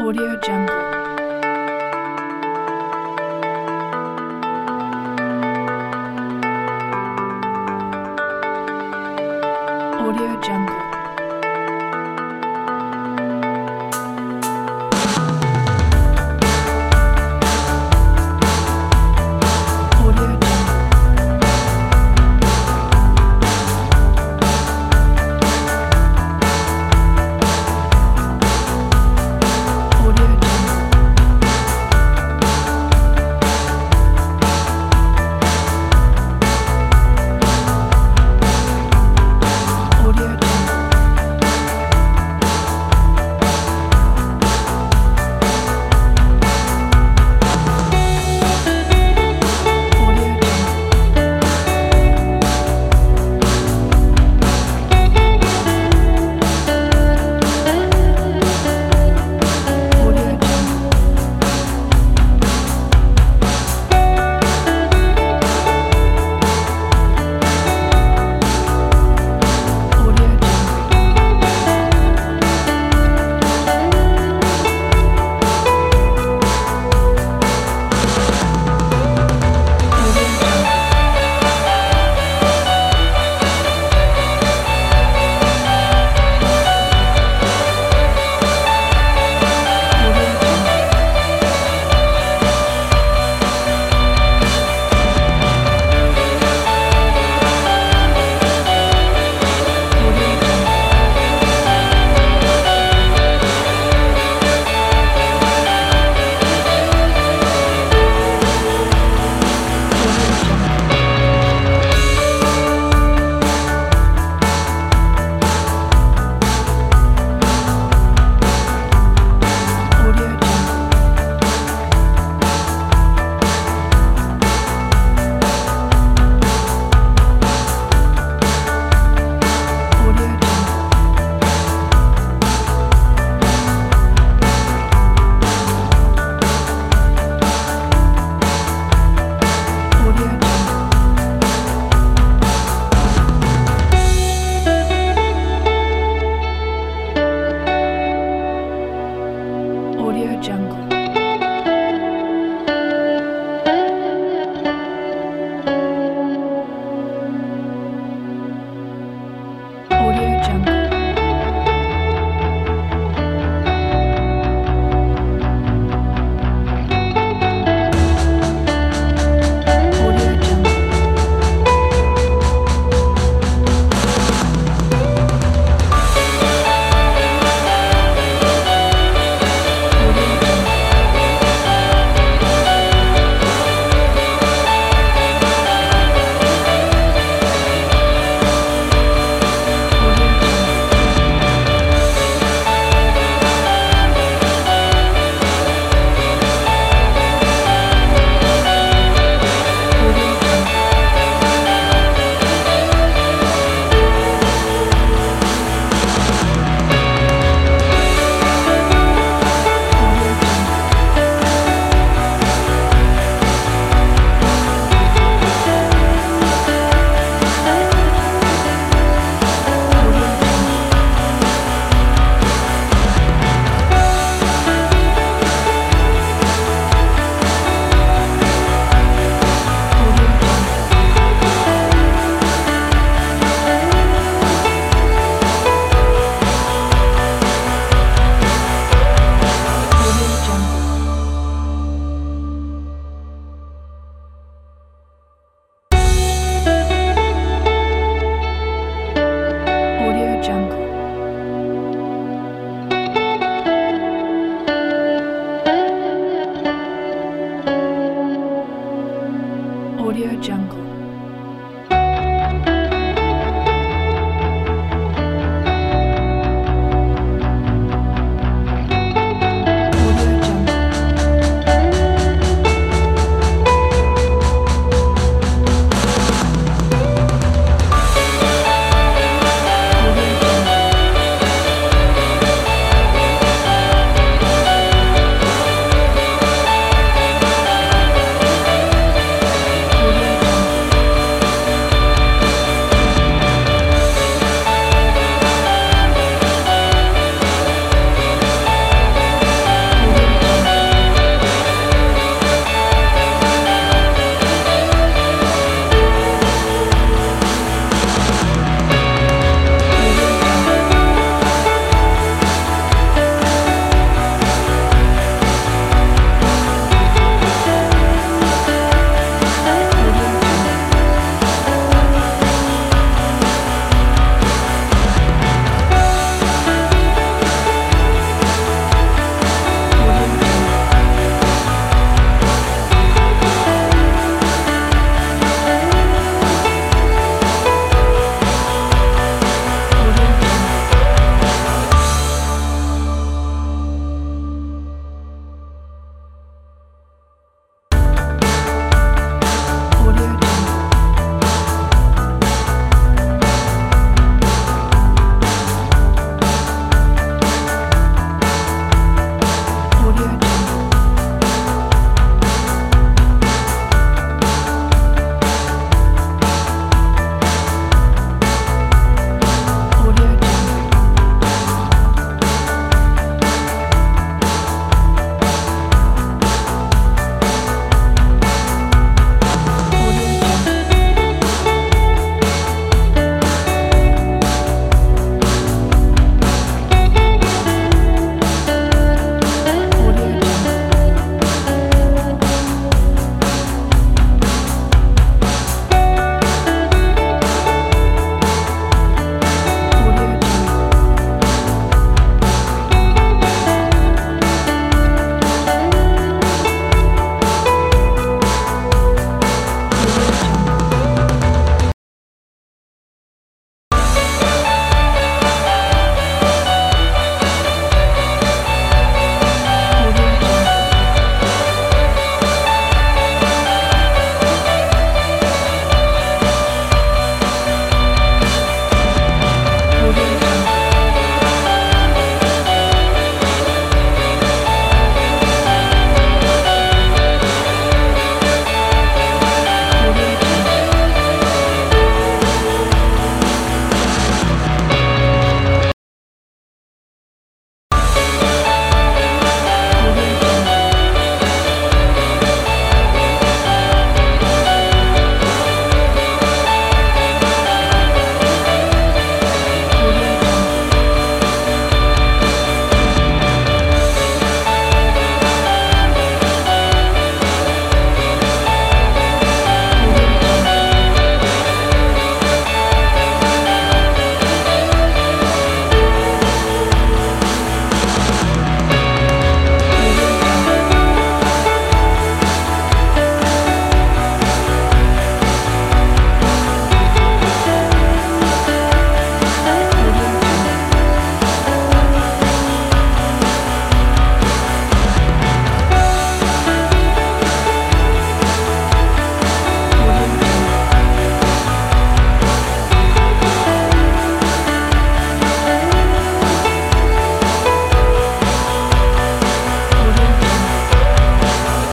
Audio Jungle. Jungle.